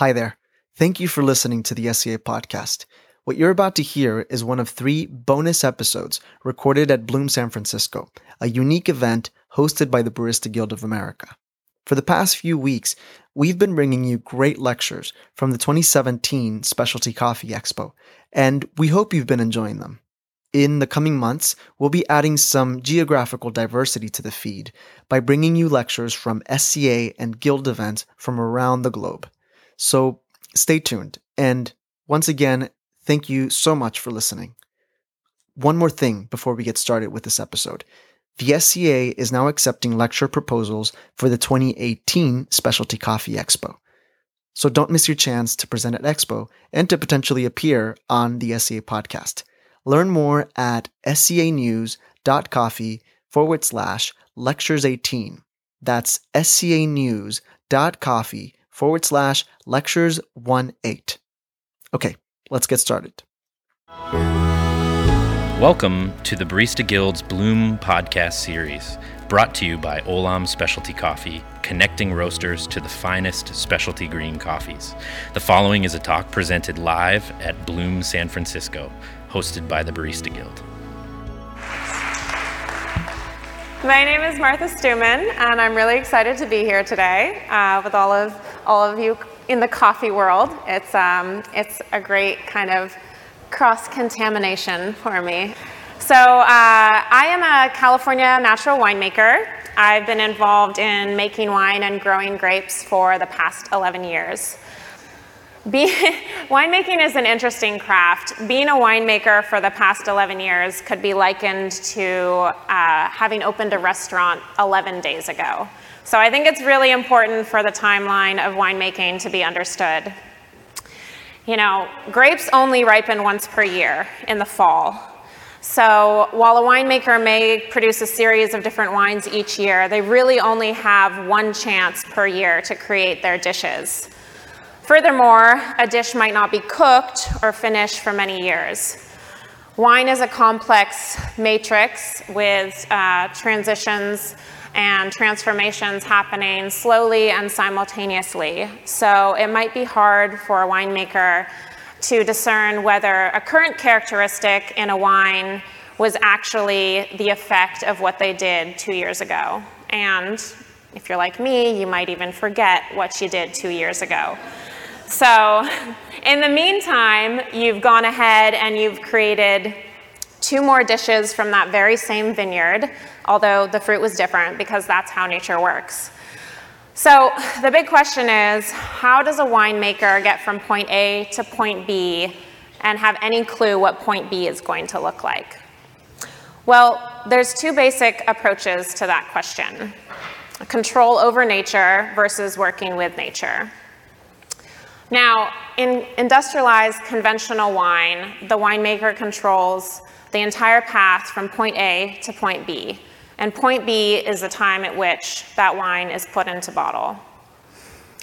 Hi there. Thank you for listening to the SCA podcast. What you're about to hear is one of three bonus episodes recorded at Bloom San Francisco, a unique event hosted by the Barista Guild of America. For the past few weeks, we've been bringing you great lectures from the 2017 Specialty Coffee Expo, and we hope you've been enjoying them. In the coming months, we'll be adding some geographical diversity to the feed by bringing you lectures from SCA and Guild events from around the globe. So stay tuned. And once again, thank you so much for listening. One more thing before we get started with this episode. The SCA is now accepting lecture proposals for the 2018 Specialty Coffee Expo. So don't miss your chance to present at Expo and to potentially appear on the SCA podcast. Learn more at scanews.coffee forward slash lectures 18. That's scanews.coffee forward slash lectures 1 8. Okay, let's get started. Welcome to the Barista Guild's Bloom podcast series, brought to you by Olam Specialty Coffee, connecting roasters to the finest specialty green coffees. The following is a talk presented live at Bloom San Francisco, hosted by the Barista Guild. My name is Martha Stoumen, and I'm really excited to be here today uh, with all of all of you in the coffee world. It's um, it's a great kind of cross contamination for me. So uh, I am a California natural winemaker. I've been involved in making wine and growing grapes for the past 11 years. Be, winemaking is an interesting craft. Being a winemaker for the past 11 years could be likened to uh, having opened a restaurant 11 days ago. So I think it's really important for the timeline of winemaking to be understood. You know, grapes only ripen once per year in the fall. So while a winemaker may produce a series of different wines each year, they really only have one chance per year to create their dishes. Furthermore, a dish might not be cooked or finished for many years. Wine is a complex matrix with uh, transitions and transformations happening slowly and simultaneously. So it might be hard for a winemaker to discern whether a current characteristic in a wine was actually the effect of what they did two years ago. And if you're like me, you might even forget what you did two years ago. So, in the meantime, you've gone ahead and you've created two more dishes from that very same vineyard, although the fruit was different because that's how nature works. So, the big question is how does a winemaker get from point A to point B and have any clue what point B is going to look like? Well, there's two basic approaches to that question control over nature versus working with nature. Now, in industrialized conventional wine, the winemaker controls the entire path from point A to point B. And point B is the time at which that wine is put into bottle.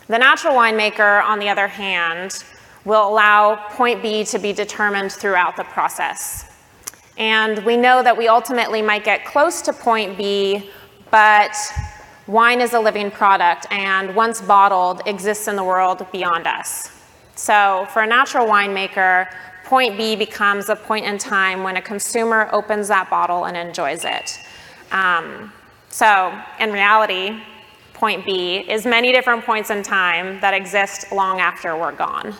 The natural winemaker, on the other hand, will allow point B to be determined throughout the process. And we know that we ultimately might get close to point B, but wine is a living product and once bottled exists in the world beyond us. So for a natural winemaker, point B becomes a point in time when a consumer opens that bottle and enjoys it. Um, so in reality, point B is many different points in time that exist long after we're gone.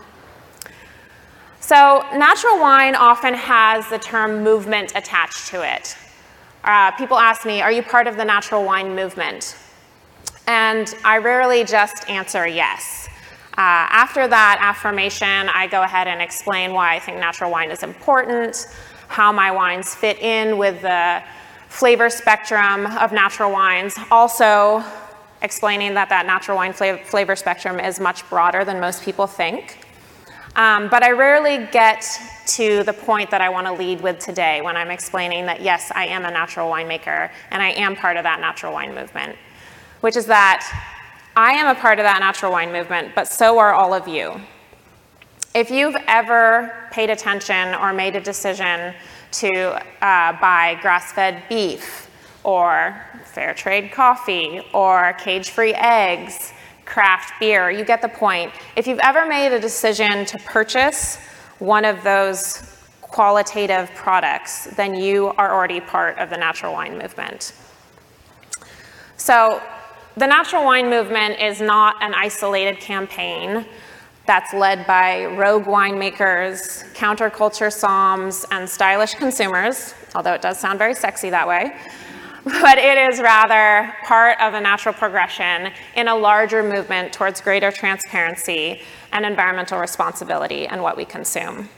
So natural wine often has the term movement attached to it. Uh, people ask me, are you part of the natural wine movement? And I rarely just answer yes. Uh, after that affirmation, I go ahead and explain why I think natural wine is important, how my wines fit in with the flavor spectrum of natural wines. Also, explaining that that natural wine flavor, flavor spectrum is much broader than most people think. Um, but I rarely get to the point that I want to lead with today when I'm explaining that yes, I am a natural winemaker and I am part of that natural wine movement which is that I am a part of that natural wine movement, but so are all of you. If you've ever paid attention or made a decision to uh, buy grass fed beef or fair trade coffee or cage free eggs, craft beer, you get the point. If you've ever made a decision to purchase one of those qualitative products, then you are already part of the natural wine movement. So the natural wine movement is not an isolated campaign that's led by rogue winemakers, counterculture somms, and stylish consumers, although it does sound very sexy that way. But it is rather part of a natural progression in a larger movement towards greater transparency and environmental responsibility in what we consume.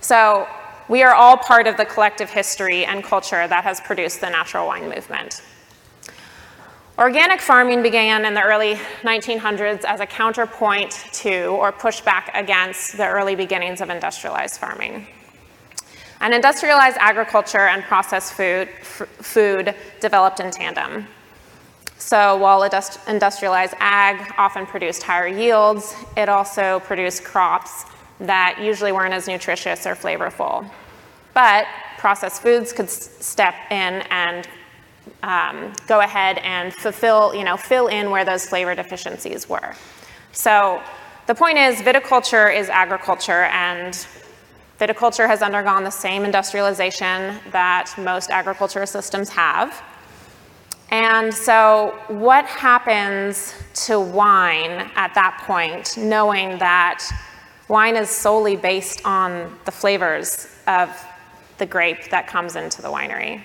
So we are all part of the collective history and culture that has produced the natural wine movement. Organic farming began in the early 1900s as a counterpoint to or pushback against the early beginnings of industrialized farming. And industrialized agriculture and processed food, food developed in tandem. So while industrialized ag often produced higher yields, it also produced crops that usually weren't as nutritious or flavorful. But processed foods could step in and um, go ahead and fulfill, you know, fill in where those flavor deficiencies were. So the point is viticulture is agriculture and viticulture has undergone the same industrialization that most agricultural systems have. And so what happens to wine at that point, knowing that Wine is solely based on the flavors of the grape that comes into the winery.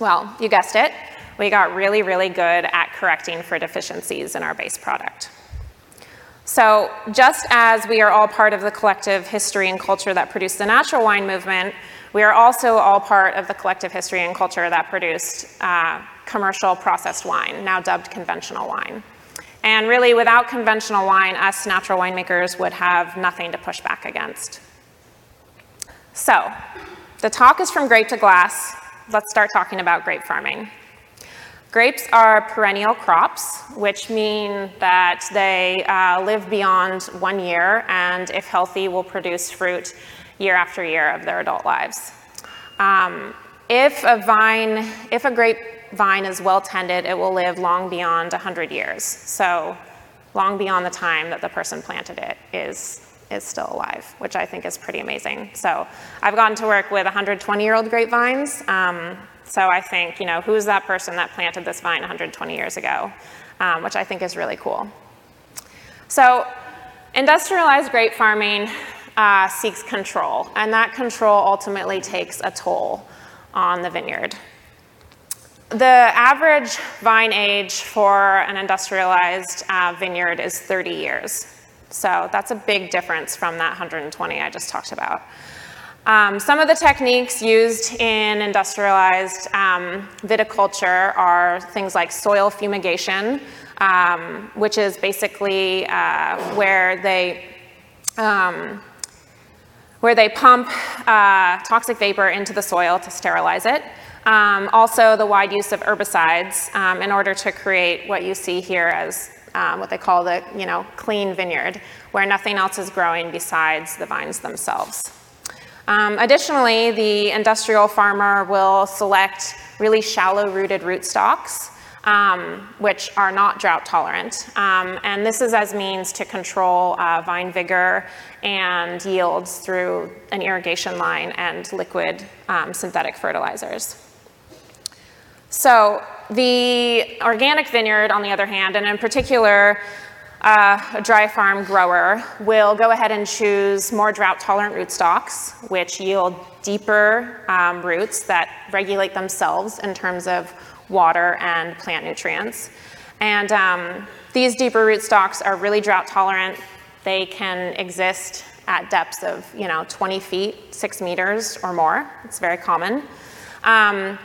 Well, you guessed it, we got really, really good at correcting for deficiencies in our base product. So, just as we are all part of the collective history and culture that produced the natural wine movement, we are also all part of the collective history and culture that produced uh, commercial processed wine, now dubbed conventional wine. And really, without conventional wine, us natural winemakers would have nothing to push back against. So, the talk is from grape to glass. Let's start talking about grape farming. Grapes are perennial crops, which mean that they uh, live beyond one year and, if healthy, will produce fruit year after year of their adult lives. Um, if a vine, if a grape vine is well tended, it will live long beyond 100 years. So long beyond the time that the person planted it is, is still alive, which I think is pretty amazing. So I've gotten to work with 120-year-old grapevines. Um, so I think, you know, who's that person that planted this vine 120 years ago, um, which I think is really cool. So industrialized grape farming uh, seeks control, and that control ultimately takes a toll on the vineyard. The average vine age for an industrialized uh, vineyard is 30 years. So that's a big difference from that 120 I just talked about. Um, some of the techniques used in industrialized um, viticulture are things like soil fumigation, um, which is basically uh, where they um, where they pump uh, toxic vapor into the soil to sterilize it. Um, also, the wide use of herbicides um, in order to create what you see here as um, what they call the you know, clean vineyard, where nothing else is growing besides the vines themselves. Um, additionally, the industrial farmer will select really shallow rooted rootstocks, um, which are not drought tolerant. Um, and this is as means to control uh, vine vigor and yields through an irrigation line and liquid synthetic fertilizers. So the organic vineyard, on the other hand, and in particular, uh, a dry farm grower will go ahead and choose more drought tolerant rootstocks, which yield deeper um, roots that regulate themselves in terms of water and plant nutrients. And um, these deeper rootstocks are really drought tolerant. They can exist at depths of, you know, 20 feet, six meters or more. It's very common. Um,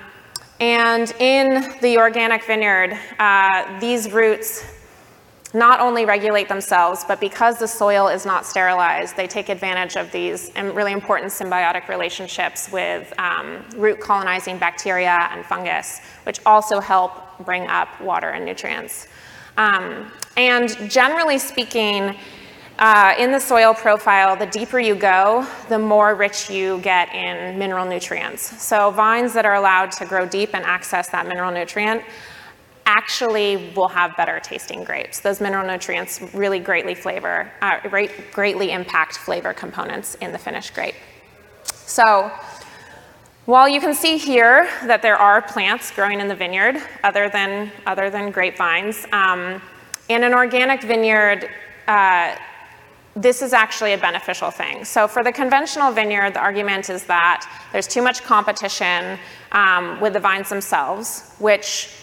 and in the organic vineyard, uh, these roots not only regulate themselves, but because the soil is not sterilized, they take advantage of these really important symbiotic relationships with um, root colonizing bacteria and fungus, which also help bring up water and nutrients. Um, and generally speaking, uh, in the soil profile, the deeper you go, the more rich you get in mineral nutrients. So vines that are allowed to grow deep and access that mineral nutrient actually will have better tasting grapes. Those mineral nutrients really greatly flavor, uh, greatly impact flavor components in the finished grape. So while you can see here that there are plants growing in the vineyard other than, other than grapevines, um, in an organic vineyard, uh, this is actually a beneficial thing. So for the conventional vineyard, the argument is that there's too much competition um, with the vines themselves, which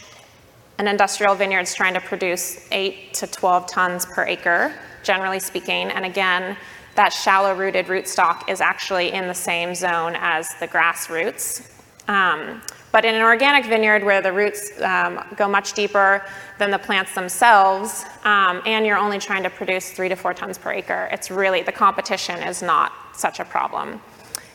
an industrial vineyard is trying to produce 8 to 12 tons per acre, generally speaking. And again, that shallow rooted rootstock is actually in the same zone as the grass roots. Um, but in an organic vineyard where the roots um, go much deeper than the plants themselves, um, and you're only trying to produce three to four tons per acre, it's really, the competition is not such a problem.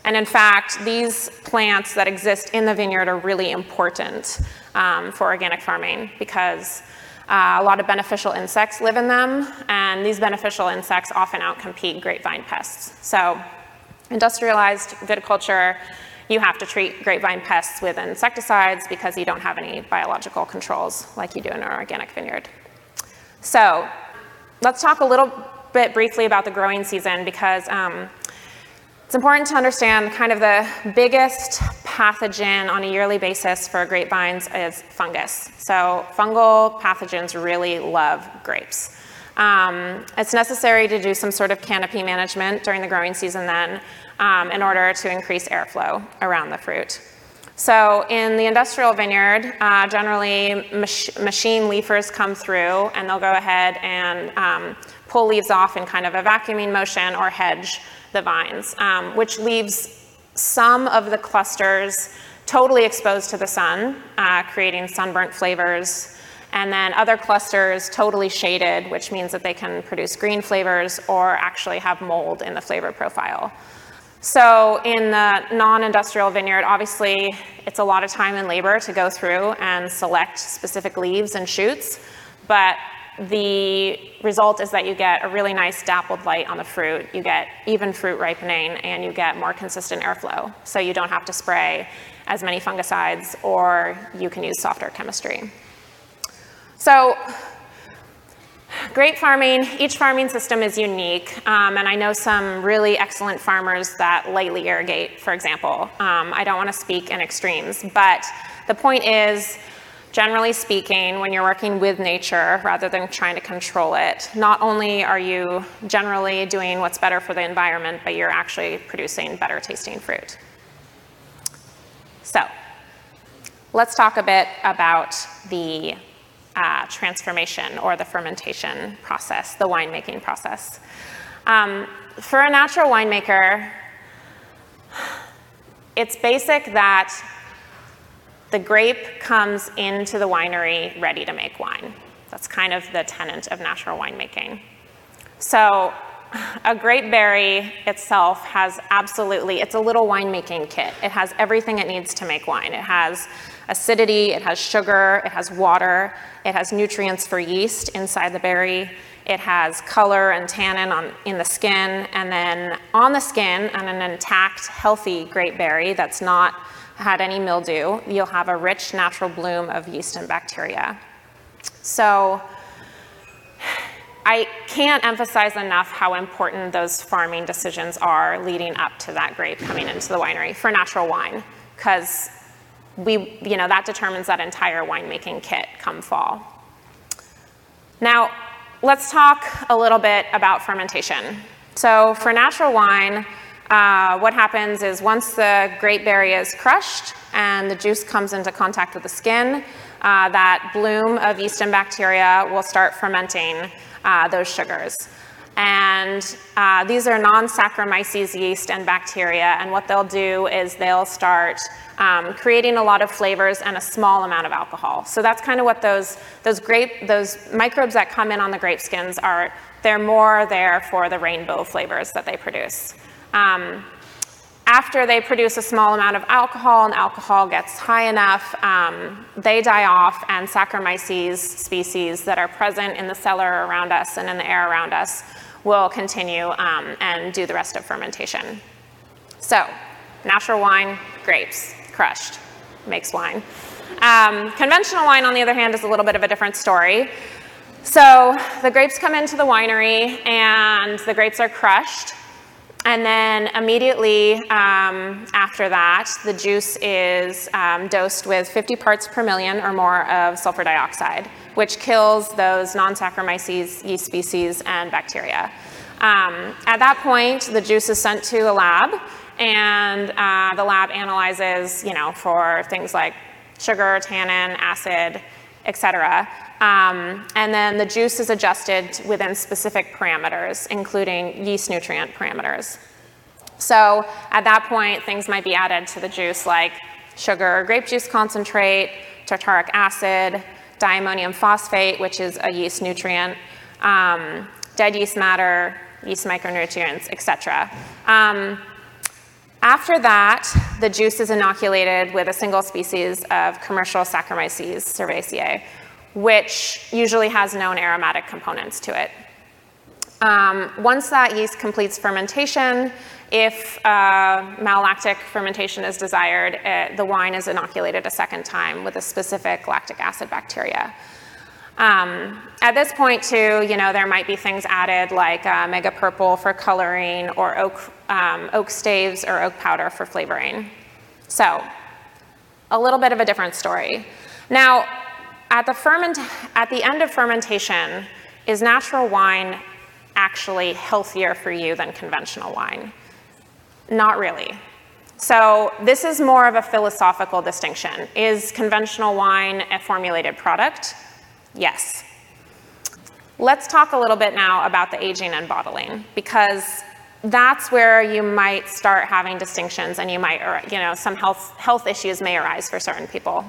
And in fact, these plants that exist in the vineyard are really important um, for organic farming because uh, a lot of beneficial insects live in them, and these beneficial insects often outcompete grapevine pests. So industrialized viticulture you have to treat grapevine pests with insecticides because you don't have any biological controls like you do in an organic vineyard. So let's talk a little bit briefly about the growing season because um, it's important to understand kind of the biggest pathogen on a yearly basis for grapevines is fungus. So fungal pathogens really love grapes. Um, it's necessary to do some sort of canopy management during the growing season then um, in order to increase airflow around the fruit. So in the industrial vineyard, uh, generally mach machine leafers come through and they'll go ahead and um, pull leaves off in kind of a vacuuming motion or hedge the vines, um, which leaves some of the clusters totally exposed to the sun, uh, creating sunburnt flavors, and then other clusters totally shaded, which means that they can produce green flavors or actually have mold in the flavor profile. So in the non-industrial vineyard, obviously it's a lot of time and labor to go through and select specific leaves and shoots, but the result is that you get a really nice dappled light on the fruit, you get even fruit ripening, and you get more consistent airflow. So you don't have to spray as many fungicides, or you can use softer chemistry. So Grape farming, each farming system is unique, um, and I know some really excellent farmers that lightly irrigate, for example. Um, I don't want to speak in extremes, but the point is, generally speaking, when you're working with nature rather than trying to control it, not only are you generally doing what's better for the environment, but you're actually producing better tasting fruit. So, let's talk a bit about the uh, transformation or the fermentation process, the winemaking process. Um, for a natural winemaker, it's basic that the grape comes into the winery ready to make wine. That's kind of the tenet of natural winemaking. So a grape berry itself has absolutely, it's a little winemaking kit. It has everything it needs to make wine. It has acidity, it has sugar, it has water, it has nutrients for yeast inside the berry, it has color and tannin on, in the skin, and then on the skin, on an intact, healthy grape berry that's not had any mildew, you'll have a rich natural bloom of yeast and bacteria. So I can't emphasize enough how important those farming decisions are leading up to that grape coming into the winery for natural wine, because we, you know, that determines that entire winemaking kit come fall. Now, let's talk a little bit about fermentation. So for natural wine, uh, what happens is once the grape berry is crushed and the juice comes into contact with the skin, uh, that bloom of yeast and bacteria will start fermenting uh, those sugars. And uh, these are non-Saccharomyces yeast and bacteria, and what they'll do is they'll start um, creating a lot of flavors and a small amount of alcohol. So that's kind of what those, those grape, those microbes that come in on the grape skins are, they're more there for the rainbow flavors that they produce. Um, after they produce a small amount of alcohol and alcohol gets high enough, um, they die off and Saccharomyces species that are present in the cellar around us and in the air around us will continue um, and do the rest of fermentation. So natural wine, grapes crushed, makes wine. Um, conventional wine, on the other hand, is a little bit of a different story. So the grapes come into the winery and the grapes are crushed. And then immediately um, after that, the juice is um, dosed with 50 parts per million or more of sulfur dioxide, which kills those non-Saccharomyces yeast species and bacteria. Um, at that point, the juice is sent to a lab, and uh, the lab analyzes, you know, for things like sugar, tannin, acid, et cetera. Um, and then the juice is adjusted within specific parameters, including yeast nutrient parameters. So at that point, things might be added to the juice like sugar, or grape juice concentrate, tartaric acid, diammonium phosphate, which is a yeast nutrient, um, dead yeast matter, yeast micronutrients, etc. Um, after that, the juice is inoculated with a single species of commercial Saccharomyces cerevisiae, which usually has known aromatic components to it. Um, once that yeast completes fermentation, if uh, malolactic fermentation is desired, it, the wine is inoculated a second time with a specific lactic acid bacteria. Um, at this point, too, you know, there might be things added like uh, mega purple for coloring or oak, um, oak staves or oak powder for flavoring. So, a little bit of a different story. Now, at the, ferment at the end of fermentation, is natural wine actually healthier for you than conventional wine? Not really. So this is more of a philosophical distinction. Is conventional wine a formulated product? Yes. Let's talk a little bit now about the aging and bottling because that's where you might start having distinctions and you might, you know, some health, health issues may arise for certain people.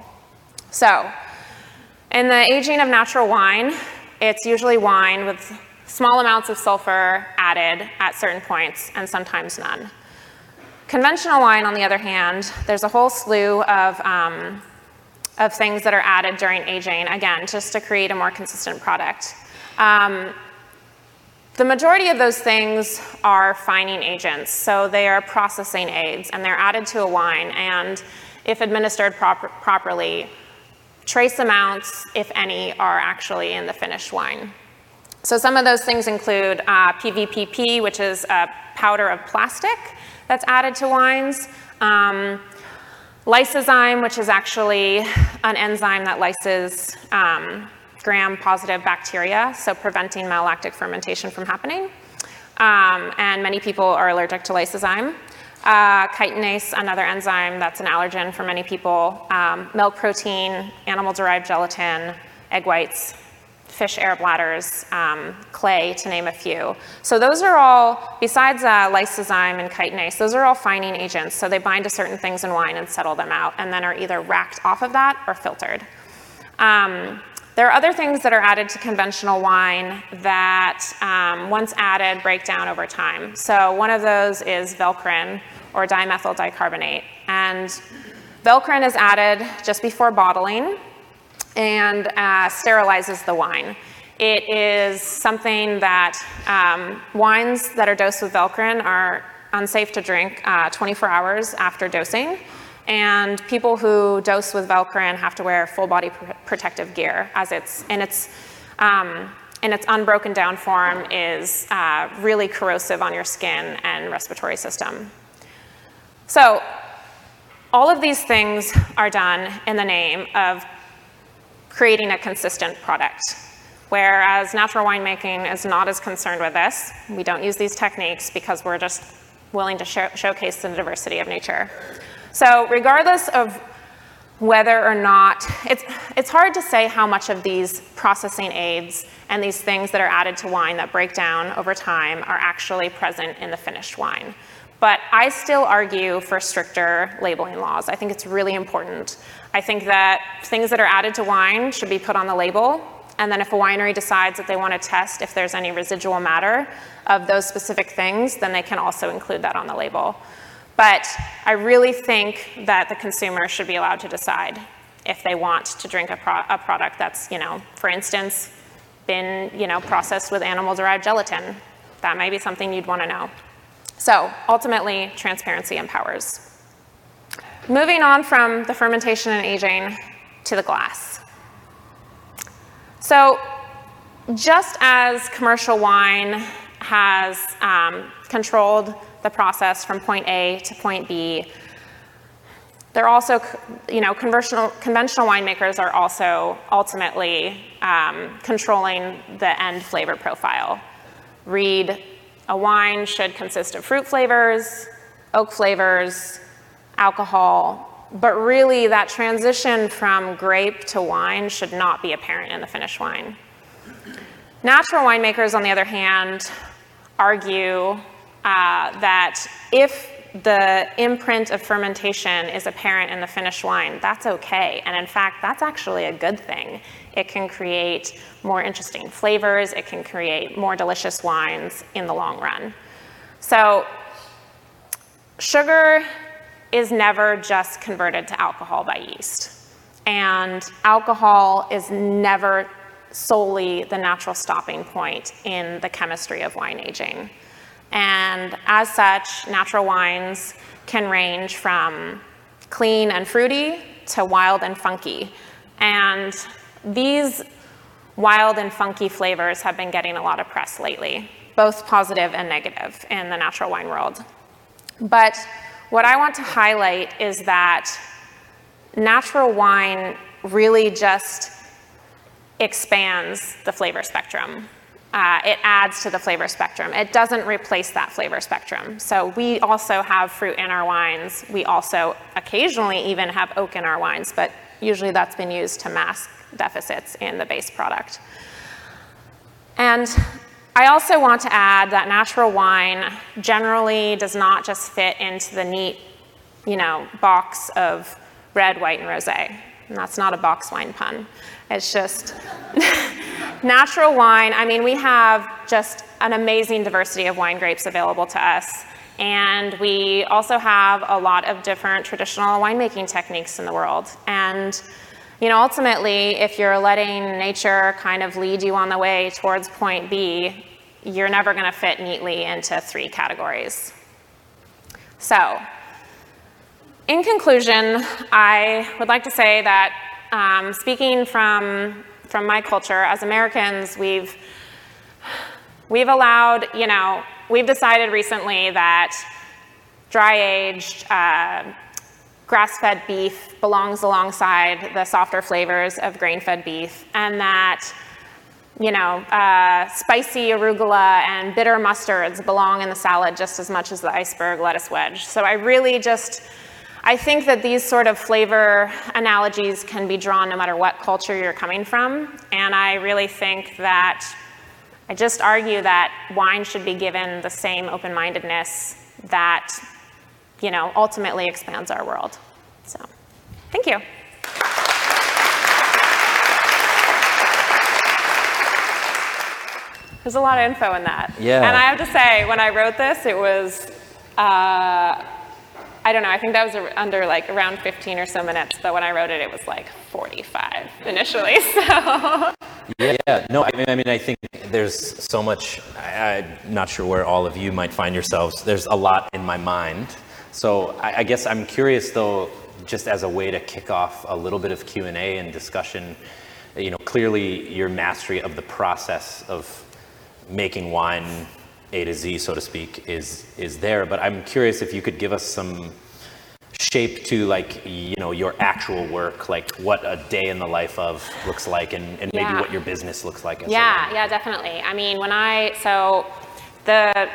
So in the aging of natural wine, it's usually wine with small amounts of sulfur added at certain points and sometimes none. Conventional wine, on the other hand, there's a whole slew of, um, of things that are added during aging, again, just to create a more consistent product. Um, the majority of those things are fining agents, so they are processing aids, and they're added to a wine, and if administered properly, trace amounts, if any, are actually in the finished wine. So some of those things include uh, PVPP, which is a powder of plastic, that's added to wines. Um, lysozyme, which is actually an enzyme that lyses um, gram-positive bacteria, so preventing malolactic fermentation from happening. Um, and many people are allergic to lysozyme. Uh, chitinase, another enzyme that's an allergen for many people. Um, milk protein, animal-derived gelatin, egg whites, fish air bladders, um, clay, to name a few. So those are all, besides uh, lysozyme and chitinase, those are all fining agents. So they bind to certain things in wine and settle them out, and then are either racked off of that or filtered. Um, there are other things that are added to conventional wine that, um, once added, break down over time. So one of those is Velcorin, or dimethyl dicarbonate. And Velcorin is added just before bottling and uh, sterilizes the wine. It is something that um, wines that are dosed with Velcorin are unsafe to drink uh, 24 hours after dosing. And people who dose with Velcorin have to wear full body pr protective gear as it's in its, um, in its unbroken down form is uh, really corrosive on your skin and respiratory system. So all of these things are done in the name of creating a consistent product. Whereas natural winemaking is not as concerned with this. We don't use these techniques because we're just willing to show, showcase the diversity of nature. So regardless of whether or not, it's, it's hard to say how much of these processing aids and these things that are added to wine that break down over time are actually present in the finished wine. But I still argue for stricter labeling laws. I think it's really important. I think that things that are added to wine should be put on the label. And then if a winery decides that they want to test if there's any residual matter of those specific things, then they can also include that on the label. But I really think that the consumer should be allowed to decide if they want to drink a, pro a product that's, you know, for instance, been, you know, processed with animal-derived gelatin. That might be something you'd want to know. So ultimately, transparency empowers. Moving on from the fermentation and aging, to the glass. So, just as commercial wine has um, controlled the process from point A to point B, they're also, you know, conventional, conventional winemakers are also ultimately um, controlling the end flavor profile. Read a wine should consist of fruit flavors, oak flavors, alcohol, but really that transition from grape to wine should not be apparent in the finished wine. Natural winemakers, on the other hand, argue uh, that if the imprint of fermentation is apparent in the finished wine, that's okay. And in fact, that's actually a good thing. It can create more interesting flavors, it can create more delicious wines in the long run. So, sugar is never just converted to alcohol by yeast. And alcohol is never solely the natural stopping point in the chemistry of wine aging. And as such, natural wines can range from clean and fruity to wild and funky. And these wild and funky flavors have been getting a lot of press lately, both positive and negative in the natural wine world. But what I want to highlight is that natural wine really just expands the flavor spectrum uh, it adds to the flavor spectrum. It doesn't replace that flavor spectrum. So we also have fruit in our wines. We also occasionally even have oak in our wines, but usually that's been used to mask deficits in the base product. And I also want to add that natural wine generally does not just fit into the neat, you know, box of red, white, and rosé. And that's not a box wine pun. It's just natural wine. I mean, we have just an amazing diversity of wine grapes available to us. And we also have a lot of different traditional winemaking techniques in the world. And you know, ultimately, if you're letting nature kind of lead you on the way towards point B, you're never going to fit neatly into three categories. So, in conclusion, I would like to say that um, speaking from, from my culture, as Americans, we've, we've allowed, you know, we've decided recently that dry aged, uh, grass fed beef belongs alongside the softer flavors of grain fed beef, and that you know, uh, spicy arugula and bitter mustards belong in the salad just as much as the iceberg lettuce wedge. So I really just I think that these sort of flavor analogies can be drawn no matter what culture you're coming from. And I really think that I just argue that wine should be given the same open mindedness that, you know, ultimately expands our world. So, thank you. There's a lot of info in that. Yeah. And I have to say, when I wrote this, it was. Uh, I don't know, I think that was under like around 15 or so minutes, but when I wrote it, it was like 45 initially, so. Yeah, yeah. no, I mean, I mean, I think there's so much, I, am not sure where all of you might find yourselves. There's a lot in my mind. So I, I guess I'm curious though, just as a way to kick off a little bit of Q&A and discussion, you know, clearly your mastery of the process of making wine a to Z, so to speak, is is there. But I'm curious if you could give us some shape to like you know your actual work, like what a day in the life of looks like, and, and maybe yeah. what your business looks like. yeah, yeah, definitely. I mean, when I so the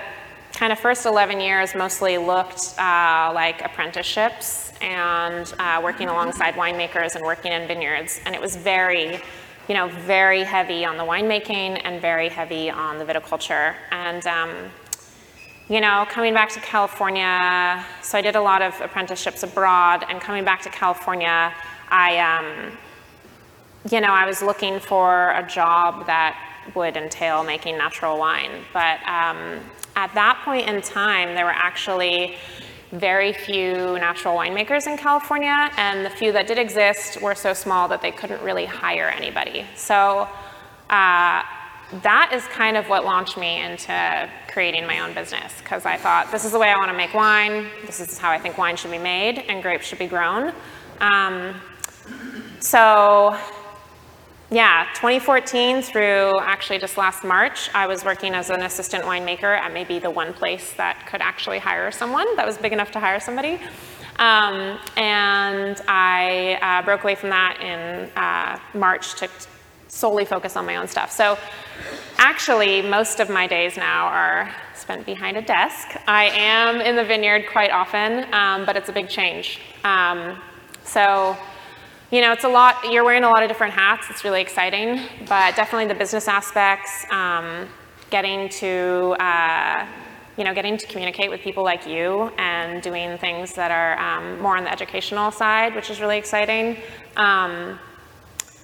kind of first 11 years mostly looked uh, like apprenticeships and uh, working alongside winemakers and working in vineyards, and it was very you know, very heavy on the winemaking and very heavy on the viticulture. And, um, you know, coming back to California, so I did a lot of apprenticeships abroad, and coming back to California, I, um, you know, I was looking for a job that would entail making natural wine. But um, at that point in time, there were actually very few natural winemakers in California, and the few that did exist were so small that they couldn't really hire anybody. So uh, that is kind of what launched me into creating my own business because I thought this is the way I want to make wine, this is how I think wine should be made and grapes should be grown. Um, so yeah, 2014 through actually just last March, I was working as an assistant winemaker at maybe the one place that could actually hire someone that was big enough to hire somebody. Um, and I uh, broke away from that in uh, March to solely focus on my own stuff. So actually, most of my days now are spent behind a desk. I am in the vineyard quite often, um, but it's a big change. Um, so you know, it's a lot, you're wearing a lot of different hats. It's really exciting, but definitely the business aspects, um, getting to, uh, you know, getting to communicate with people like you and doing things that are um, more on the educational side, which is really exciting. Um,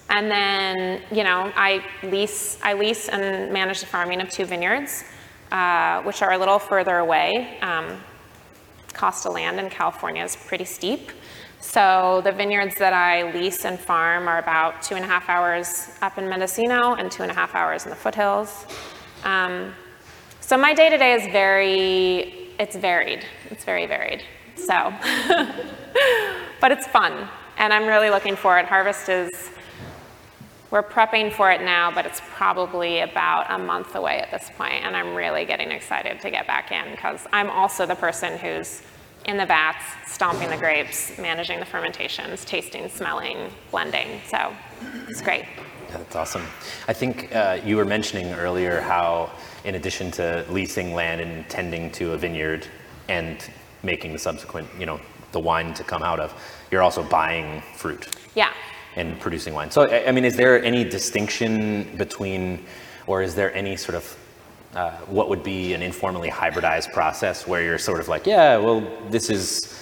and then, you know, I lease, I lease and manage the farming of two vineyards, uh, which are a little further away. Um, cost of land in California is pretty steep. So the vineyards that I lease and farm are about two and a half hours up in Mendocino and two and a half hours in the foothills. Um, so my day to day is very, it's varied. It's very varied. So, but it's fun. And I'm really looking for it. Harvest is, we're prepping for it now, but it's probably about a month away at this point, And I'm really getting excited to get back in because I'm also the person who's in the vats, stomping the grapes, managing the fermentations, tasting, smelling, blending. So it's great. That's awesome. I think uh, you were mentioning earlier how, in addition to leasing land and tending to a vineyard and making the subsequent, you know, the wine to come out of, you're also buying fruit. Yeah. And producing wine. So, I mean, is there any distinction between, or is there any sort of uh, what would be an informally hybridized process where you're sort of like, yeah, well, this is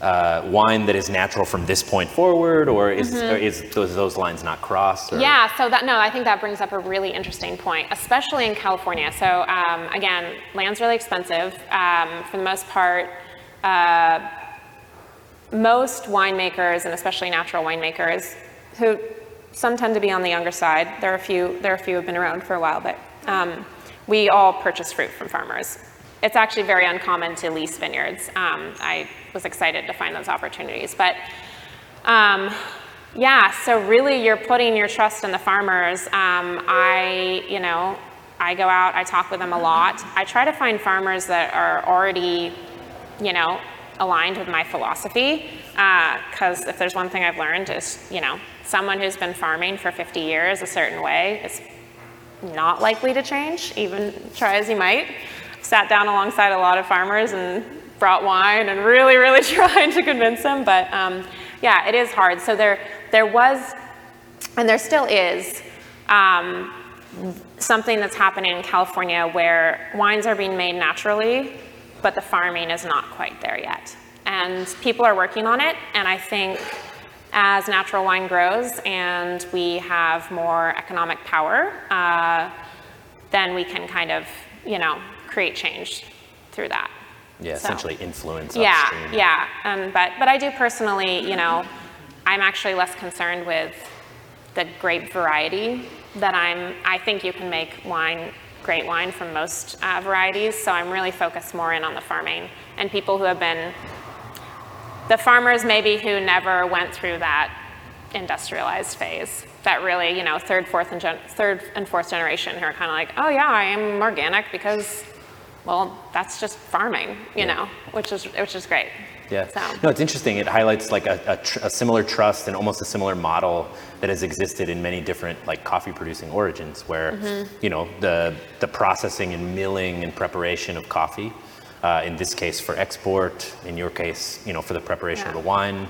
uh, wine that is natural from this point forward, or is, mm-hmm. or is those, those lines not crossed? Or? Yeah, so that no, I think that brings up a really interesting point, especially in California. So um, again, land's really expensive. Um, for the most part, uh, most winemakers, and especially natural winemakers, who some tend to be on the younger side. There are a few. There are a few who've been around for a while, but um, we all purchase fruit from farmers. It's actually very uncommon to lease vineyards. Um, I was excited to find those opportunities. But um, yeah, so really you're putting your trust in the farmers. Um, I, you know, I go out, I talk with them a lot. I try to find farmers that are already, you know, aligned with my philosophy. Because uh, if there's one thing I've learned is, you know, someone who's been farming for 50 years a certain way is not likely to change, even try as you might. Sat down alongside a lot of farmers and brought wine and really, really trying to convince them. But um, yeah, it is hard. So there, there was, and there still is, um, something that's happening in California where wines are being made naturally, but the farming is not quite there yet. And people are working on it, and I think as natural wine grows and we have more economic power, uh, then we can kind of, you know, create change through that. Yeah, so, essentially influence. Yeah, upstream. yeah. Um, but but I do personally, you know, I'm actually less concerned with the grape variety. That I'm. I think you can make wine, great wine from most uh, varieties. So I'm really focused more in on the farming and people who have been the farmers maybe who never went through that industrialized phase that really you know third fourth and gen- third and fourth generation who are kind of like oh yeah i am organic because well that's just farming you yeah. know which is which is great yeah so. no it's interesting it highlights like a, a, tr- a, similar trust and almost a similar model that has existed in many different like coffee producing origins where mm-hmm. you know the the processing and milling and preparation of coffee uh, in this case for export, in your case, you know, for the preparation yeah. of the wine,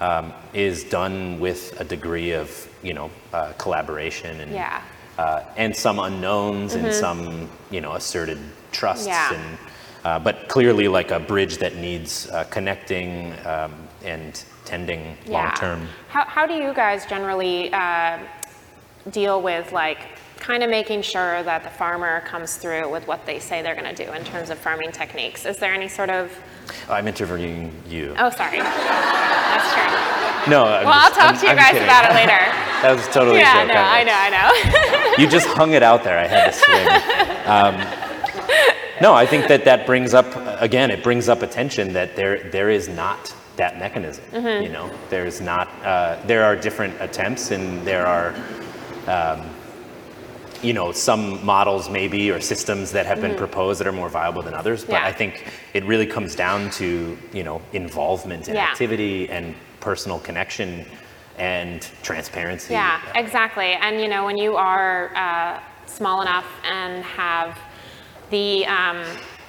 um, is done with a degree of, you know, uh, collaboration and yeah. uh, and some unknowns mm-hmm. and some, you know, asserted trusts yeah. and. Uh, but clearly, like a bridge that needs uh, connecting um, and tending long term. How, how do you guys generally uh, deal with like kind of making sure that the farmer comes through with what they say they're going to do in terms of farming techniques. Is there any sort of I'm interviewing you. Oh, sorry. That's true. No. I'm well, just, I'll talk I'm, to you I'm guys kidding. about it later. that was totally yeah, a joke. no, I know, I know. you just hung it out there. I had to swing. Um, no, I think that that brings up again. It brings up attention that there there is not that mechanism. You know, there's not. Uh, there are different attempts, and there are. Um, you know, some models maybe or systems that have been proposed that are more viable than others, but Yeah. I think it really comes down to you know involvement and Yeah. activity and personal connection and transparency. Yeah, exactly. And you know, when you are uh, small enough and have the um,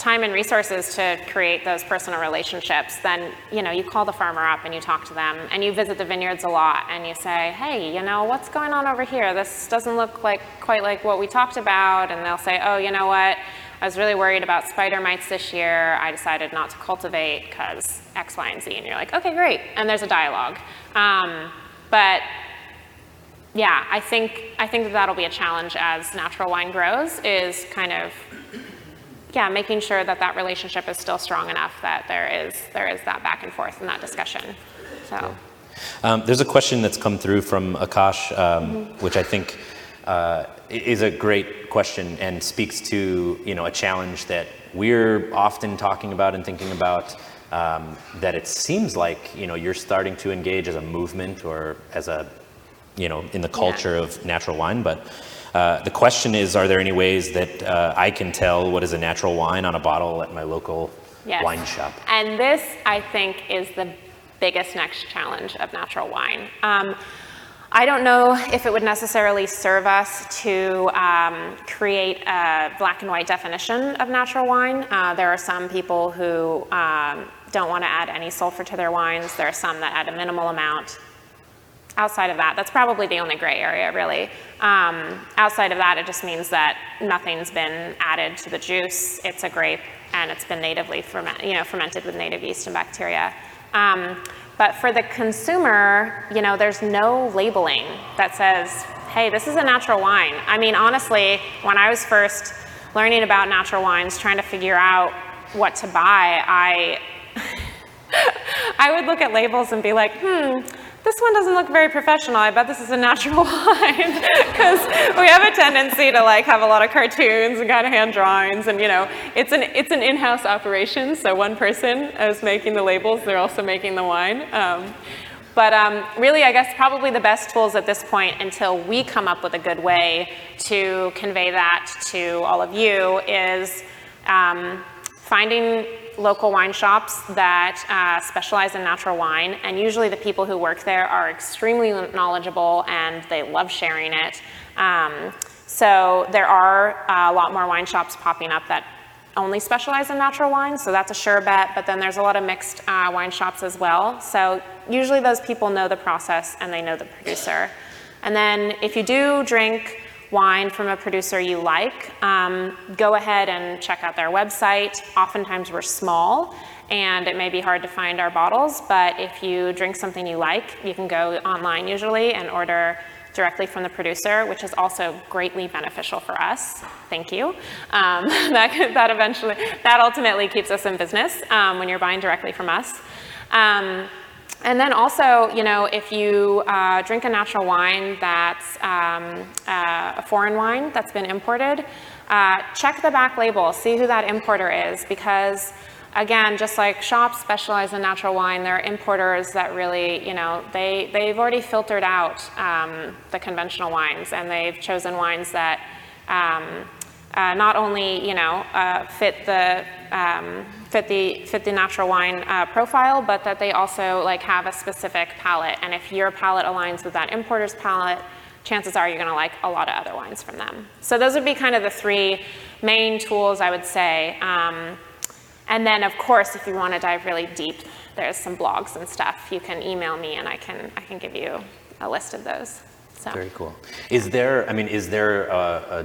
time and resources to create those personal relationships, then you know you call the farmer up and you talk to them, and you visit the vineyards a lot, and you say, "Hey, you know, what's going on over here? This doesn't look like quite like what we talked about." And they'll say, "Oh, you know what? I was really worried about spider mites this year. I decided not to cultivate because X, Y, and Z." And you're like, "Okay, great." And there's a dialogue. Um, but yeah, I think I think that that'll be a challenge as natural wine grows. Is kind of yeah, making sure that that relationship is still strong enough that there is there is that back and forth and that discussion. So Um, there's a question that's come through from Akash, um, which I think uh, is a great question and speaks to you know a challenge that we're often talking about and thinking about. Um, that it seems like you know you're starting to engage as a movement or as a you know in the culture of natural wine, but. Uh, the question is, are there any ways that uh, I can tell what is a natural wine on a bottle at my local yes. wine shop? And this, I think, is the biggest next challenge of natural wine. Um, I don't know if it would necessarily serve us to um, create a black and white definition of natural wine. Uh, there are some people who um, don't want to add any sulfur to their wines. There are some that add a minimal amount. Outside of that, that's probably the only gray area, really. Um, outside of that, it just means that nothing's been added to the juice. It's a grape, and it's been natively ferment, you know, fermented with native yeast and bacteria. Um, but for the consumer, you know, there's no labeling that says, "Hey, this is a natural wine." I mean, honestly, when I was first learning about natural wines, trying to figure out what to buy, I I would look at labels and be like, hmm, this one doesn't look very professional. I bet this is a natural wine. Because we have a tendency to like have a lot of cartoons and kind of hand drawings and you know, it's an, it's an in-house operation. So one person is making the labels, they're also making the wine. Um, but um, really, I guess probably the best tools at this point until we come up with a good way to convey that to all of you is um, finding local wine shops that uh, specialize in natural wine. And usually the people who work there are extremely knowledgeable and they love sharing it. Um, so there are uh, a lot more wine shops popping up that only specialize in natural wines, so that's a sure bet. But then there's a lot of mixed uh, wine shops as well. So usually those people know the process and they know the producer. And then if you do drink wine from a producer you like, um, go ahead and check out their website. Oftentimes we're small and it may be hard to find our bottles, but if you drink something you like, you can go online usually and order directly from the producer, which is also greatly beneficial for us. Thank you. Um, that, that eventually, that ultimately keeps us in business um, when you're buying directly from us. And then also, you know, if you uh, drink a natural wine that's um, uh, a foreign wine that's been imported, uh, check the back label, see who that importer is, because again, just like shops specialize in natural wine, there are importers that really, you know, they, they've already filtered out um, the conventional wines and they've chosen wines that um, uh, not only, you know, uh, fit the um, fit the fit the natural wine uh, profile, but that they also like have a specific palate. And if your palate aligns with that importer's palate, chances are you're going to like a lot of other wines from them. So those would be kind of the three main tools I would say. Um, and then, of course, if you want to dive really deep, there's some blogs and stuff. You can email me, and I can I can give you a list of those. So. Very cool. Is there, I mean, is there a, a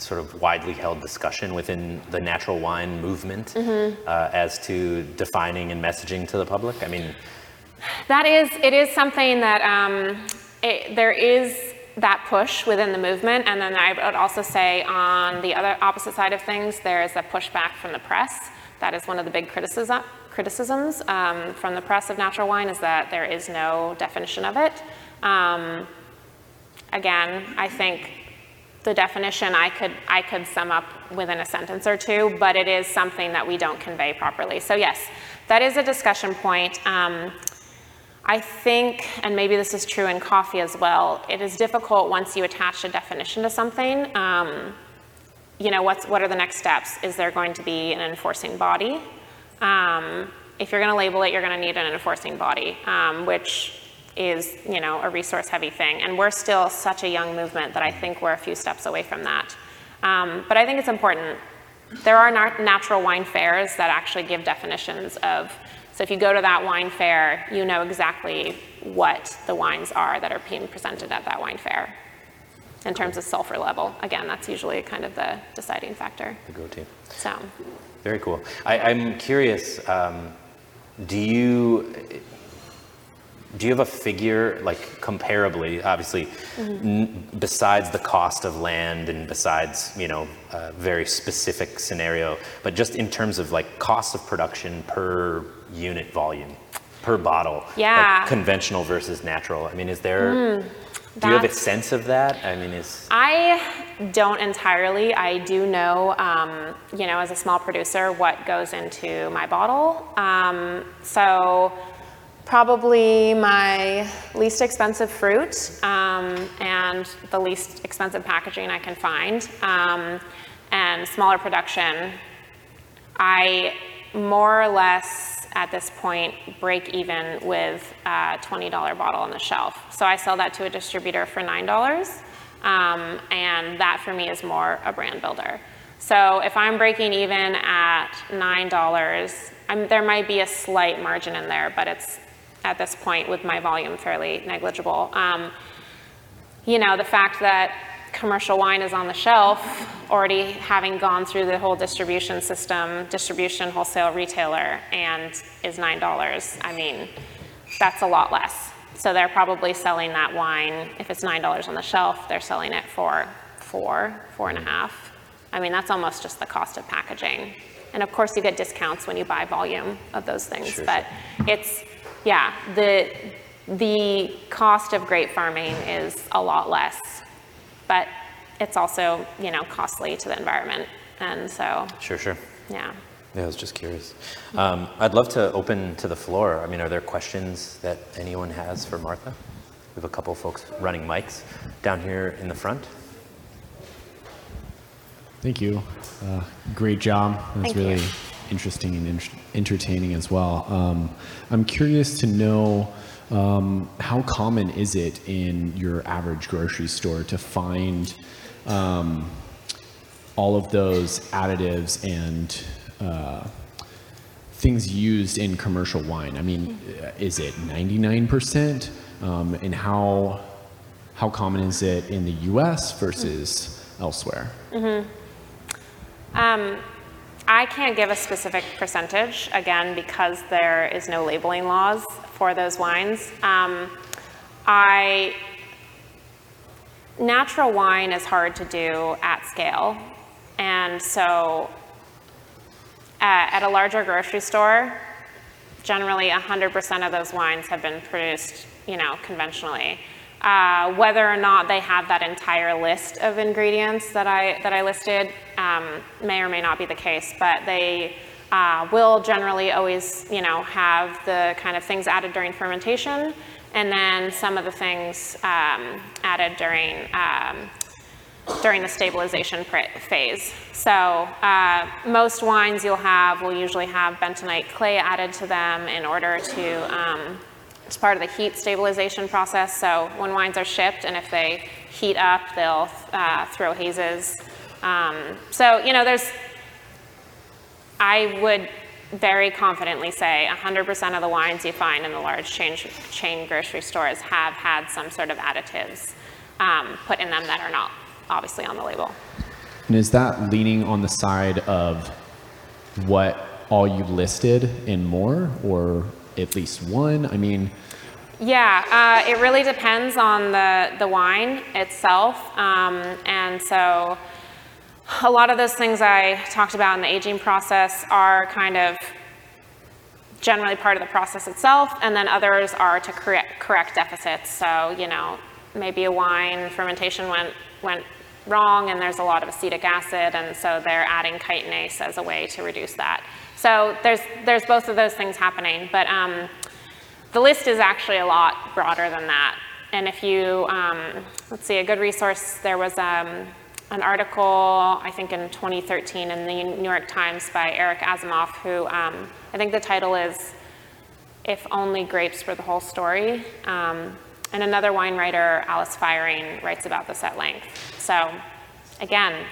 sort of widely held discussion within the natural wine movement uh, as to defining and messaging to the public? I mean, That is, it is something that um, it, there is that push within the movement, and then I would also say on the other opposite side of things, there is a pushback from the press. That is one of the big criticism, criticisms um, from the press of natural wine is that there is no definition of it. Um, again, I think the definition I could I could sum up within a sentence or two, but it is something that we don't convey properly. So yes, that is a discussion point. Um, I think, and maybe this is true in coffee as well, it is difficult once you attach a definition to something. Um, you know, what's, what are the next steps? Is there going to be an enforcing body? Um, if you're going to label it, you're going to need an enforcing body, um, which is, you know, a resource-heavy thing. And we're still such a young movement that I think we're a few steps away from that. Um, but I think it's important. There are natural wine fairs that actually give definitions of so if you go to that wine fair, you know exactly what the wines are that are being presented at that wine fair. In terms of sulfur level, again, that's usually kind of the deciding factor. The go-to. So. Very cool. I, am curious. Um, do you do you have a figure, like comparably, obviously, mm-hmm. n- besides the cost of land and besides, you know, a very specific scenario, but just in terms of like cost of production per unit volume, per bottle? Yeah. Like conventional versus natural. I mean, is there, mm, do you have a sense of that? I mean, is. I don't entirely. I do know, um, you know, as a small producer, what goes into my bottle. Um, so, probably my least expensive fruit um, and the least expensive packaging I can find, um, and smaller production. I more or less at this point break even with a $20 bottle on the shelf. So I sell that to a distributor for $9, um, and that for me is more a brand builder. So if I'm breaking even at $9, I'm, there might be a slight margin in there, but it's at this point with my volume fairly negligible. Um, you know, the fact that commercial wine is on the shelf, already having gone through the whole distribution system, distribution, wholesale, retailer, and is $9, I mean, that's a lot less. So they're probably selling that wine, if it's $9 on the shelf, they're selling it for four, four and a half. I mean, that's almost just the cost of packaging. And of course, you get discounts when you buy volume of those things, sure, but sure. it's yeah, the, the cost of grape farming is a lot less, but it's also, you know, costly to the environment. And so. Sure, sure. Yeah. Yeah, I was just curious. Um, I'd love to open to the floor. I mean, are there questions that anyone has for Martha? We have a couple folks running mics down here in the front. Thank you. Uh, great job. That's Thank really you interesting and in- entertaining as well. Um, I'm curious to know um, how common is it in your average grocery store to find um, all of those additives and uh, things used in commercial wine? I mean, is it 99%? Um, and how how common is it in the U.S. versus elsewhere? Mm-hmm. I can't give a specific percentage, again, because there is no labeling laws for those wines. Um, I, natural wine is hard to do at scale. And so at a larger grocery store, generally 100% of those wines have been produced, you know, conventionally. Uh, whether or not they have that entire list of ingredients that I, that I listed um, may or may not be the case, but they uh, will generally always, you know, have the kind of things added during fermentation, and then some of the things um, added during um, during the stabilization phase. So uh, most wines you'll have will usually have bentonite clay added to them in order to um, it's part of the heat stabilization process. So when wines are shipped and if they heat up, they'll uh, throw hazes. Um, so, you know, there's, I would very confidently say 100% of the wines you find in the large chain, chain grocery stores have had some sort of additives um, put in them that are not obviously on the label. And is that leaning on the side of what all you listed and more, or at least one? I mean, yeah, uh, it really depends on the, the wine itself. Um, and so a lot of those things I talked about in the aging process are kind of generally part of the process itself, and then others are to correct, correct deficits. So, you know, maybe a wine fermentation went, went wrong, and there's a lot of acetic acid, and so they're adding chitinase as a way to reduce that. So there's there's both of those things happening, but um, the list is actually a lot broader than that. And if you um, let's see, a good resource there was. Um, an article, I think in 2013, in the New York Times by Eric Asimov, who um, I think the title is If Only Grapes Were the Whole Story. Um, and another wine writer, Alice Feiring, writes about this at length. So, again,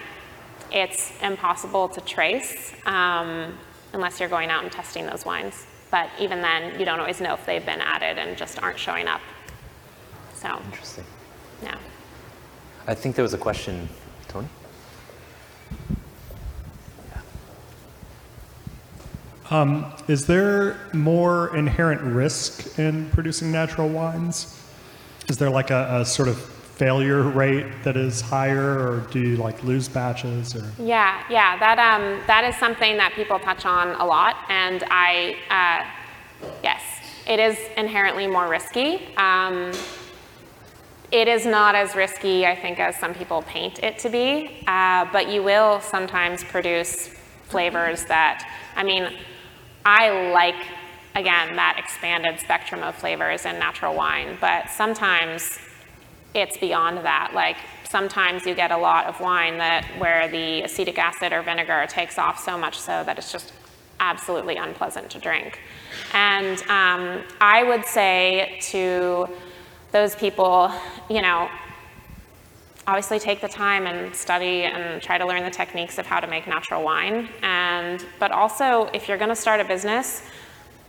it's impossible to trace um, unless you're going out and testing those wines. But even then, you don't always know if they've been added and just aren't showing up. So, Interesting. yeah. I think there was a question, Tony? Um, is there more inherent risk in producing natural wines? Is there like a, a sort of failure rate that is higher, or do you like lose batches? Or Yeah, yeah, that um, that is something that people touch on a lot, and I, uh, yes, it is inherently more risky. Um, it is not as risky, I think, as some people paint it to be, uh, but you will sometimes produce flavors that, I mean, I like, again, that expanded spectrum of flavors in natural wine, but sometimes it's beyond that. Like sometimes you get a lot of wine that where the acetic acid or vinegar takes off so much so that it's just absolutely unpleasant to drink. And um, I would say to those people, you know, obviously take the time and study and try to learn the techniques of how to make natural wine. And but also, if you're going to start a business,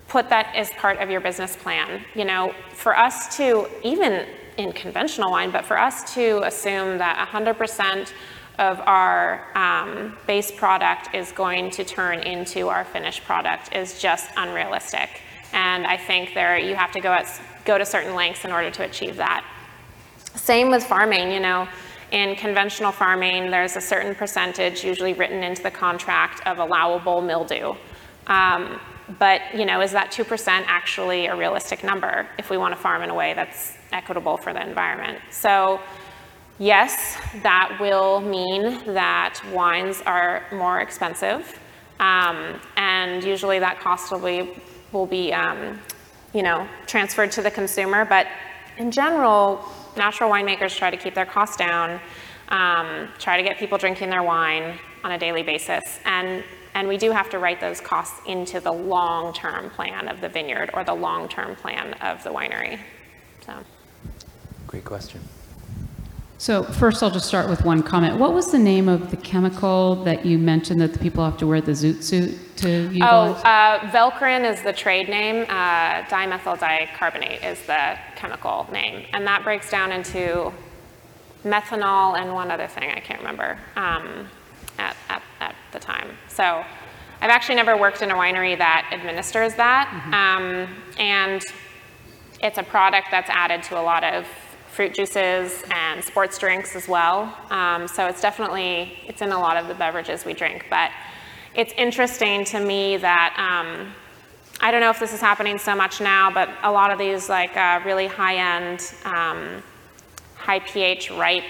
put that as part of your business plan. You know, for us to even in conventional wine, but for us to assume that 100% of our um, base product is going to turn into our finished product is just unrealistic. And I think there you have to go at, go to certain lengths in order to achieve that. Same with farming, you know. In conventional farming, there's a certain percentage usually written into the contract of allowable mildew. Um, but you know, is that 2% actually a realistic number if we want to farm in a way that's equitable for the environment? So yes, that will mean that wines are more expensive. Um, and usually that cost will be, will be um, you know, transferred to the consumer. But in general, natural winemakers try to keep their costs down, um, try to get people drinking their wine on a daily basis. And, and we do have to write those costs into the long-term plan of the vineyard or the long-term plan of the winery. So. Great question. So first, I'll just start with one comment. What was the name of the chemical that you mentioned that the people have to wear the zoot suit to Oh, utilize? uh, Velcorin is the trade name. Uh, dimethyl dicarbonate is the chemical name, and that breaks down into methanol and one other thing I can't remember um, at, at, at the time. So I've actually never worked in a winery that administers that, um, and it's a product that's added to a lot of fruit juices and sports drinks as well. Um, so it's definitely it's in a lot of the beverages we drink. But it's interesting to me that um, I don't know if this is happening so much now, but a lot of these like uh, really high-end, um, high pH ripe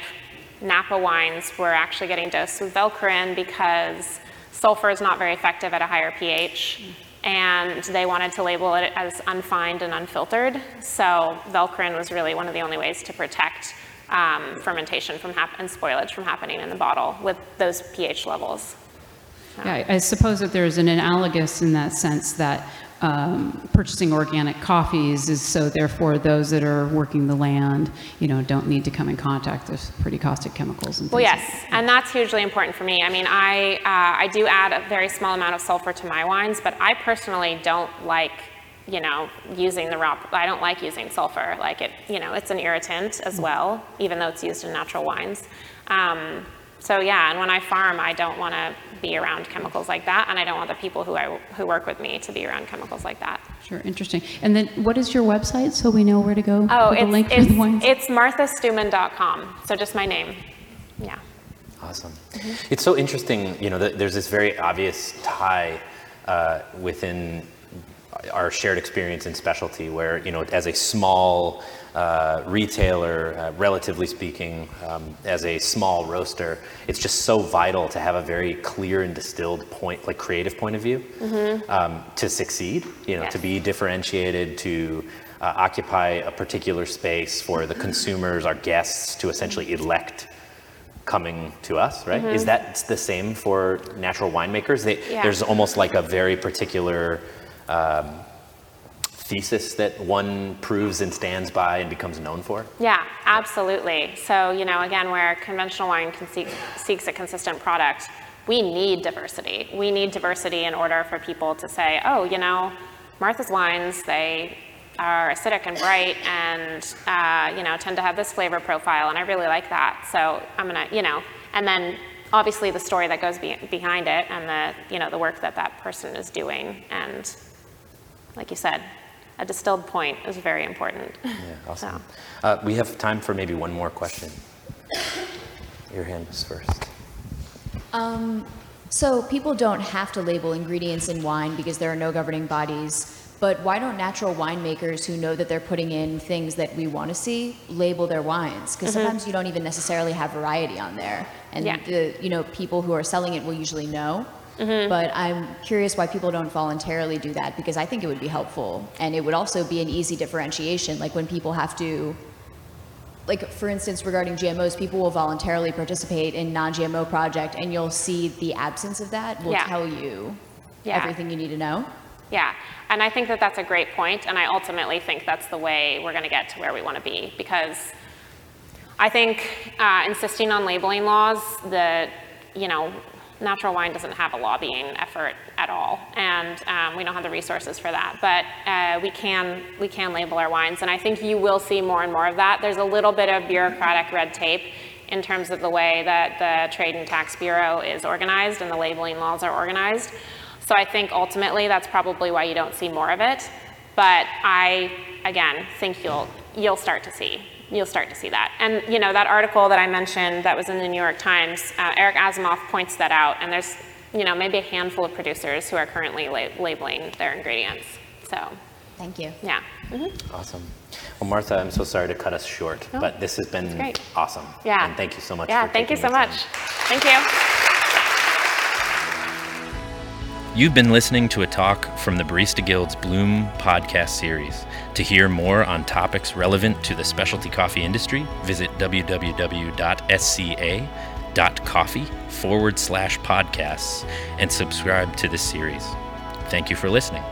Napa wines were actually getting dosed with Velcorin because sulfur is not very effective at a higher pH and they wanted to label it as unfined and unfiltered. So Velcorin was really one of the only ways to protect um, fermentation from hap- and spoilage from happening in the bottle with those pH levels. Yeah, I I suppose that there's an analogous in that sense that um, purchasing organic coffees is so therefore those that are working the land, you know, don't need to come in contact with pretty caustic chemicals and Well, things like yes, and that's hugely important for me. I mean, I, uh, I do add a very small amount of sulfur to my wines, but I personally don't like, you know, using the raw, I don't like using sulfur. Like it, you know, it's an irritant as well, even though it's used in natural wines. Um, so yeah, and when I farm, I don't want to be around chemicals like that, and I don't want the people who, I, who work with me to be around chemicals like that. Sure, interesting. And then what is your website so we know where to go Oh, the it's, link for it's, the wines? it's marthastoumen.com, so just my name. Yeah. Awesome. It's so interesting, you know, that there's this very obvious tie uh, within our shared experience in specialty, where you know, as a small uh, retailer, uh, relatively speaking, um, as a small roaster, it's just so vital to have a very clear and distilled point, like creative point of view, um, to succeed. You know, to be differentiated, to uh, occupy a particular space for the consumers, our guests, to essentially elect coming to us, right? Is that the same for natural winemakers? They, Mm-hmm. Yeah. There's almost like a very particular um, thesis that one proves and stands by and becomes known for. Yeah, absolutely. So, you know, again, where conventional wine seek, seeks a consistent product, we need diversity. We need diversity in order for people to say, oh, you know, Martha's wines, they are acidic and bright and, uh, you know, tend to have this flavor profile, and I really like that. So I'm gonna, you know, and then obviously the story that goes be- behind it and the, you know, the work that that person is doing. And like you said, a distilled point is very important. Yeah, awesome. So. Uh, we have time for maybe one more question. Your hand was first. Um, so people don't have to label ingredients in wine because there are no governing bodies. But why don't natural winemakers who know that they're putting in things that we want to see label their wines? Because sometimes you don't even necessarily have variety on there, and Yeah. the you know people who are selling it will usually know. But I'm curious why people don't voluntarily do that because I think it would be helpful, and it would also be an easy differentiation. Like when people have to like for instance regarding gmos people will voluntarily participate in non-gmo project and you'll see the absence of that will Yeah. tell you Yeah. everything you need to know Yeah, and I think that that's a great point, and I ultimately think that's the way we're going to get to where we want to be because I think uh, insisting on labeling laws, the you know, natural wine doesn't have a lobbying effort at all, and um, we don't have the resources for that. But uh, we can we can label our wines, and I think you will see more and more of that. There's a little bit of bureaucratic red tape in terms of the way that the Trade and Tax Bureau is organized and the labeling laws are organized. So I think ultimately that's probably why you don't see more of it. But I, again, think you'll you'll start to see you'll start to see that. And you know that article that I mentioned that was in the New York Times, uh, Eric Asimov points that out. And there's you know maybe a handful of producers who are currently la- labeling their ingredients. So thank you yeah, Awesome. Well, Martha, I'm so sorry to cut us short, No, but this has been great. awesome. yeah. And thank you so much Yeah, for thank you so much. time. Thank you. You've been listening to a talk from the Barista Guild's Bloom podcast series. To hear more on topics relevant to the specialty coffee industry, visit www.sca.coffee forward slash podcasts and subscribe to this series. Thank you for listening.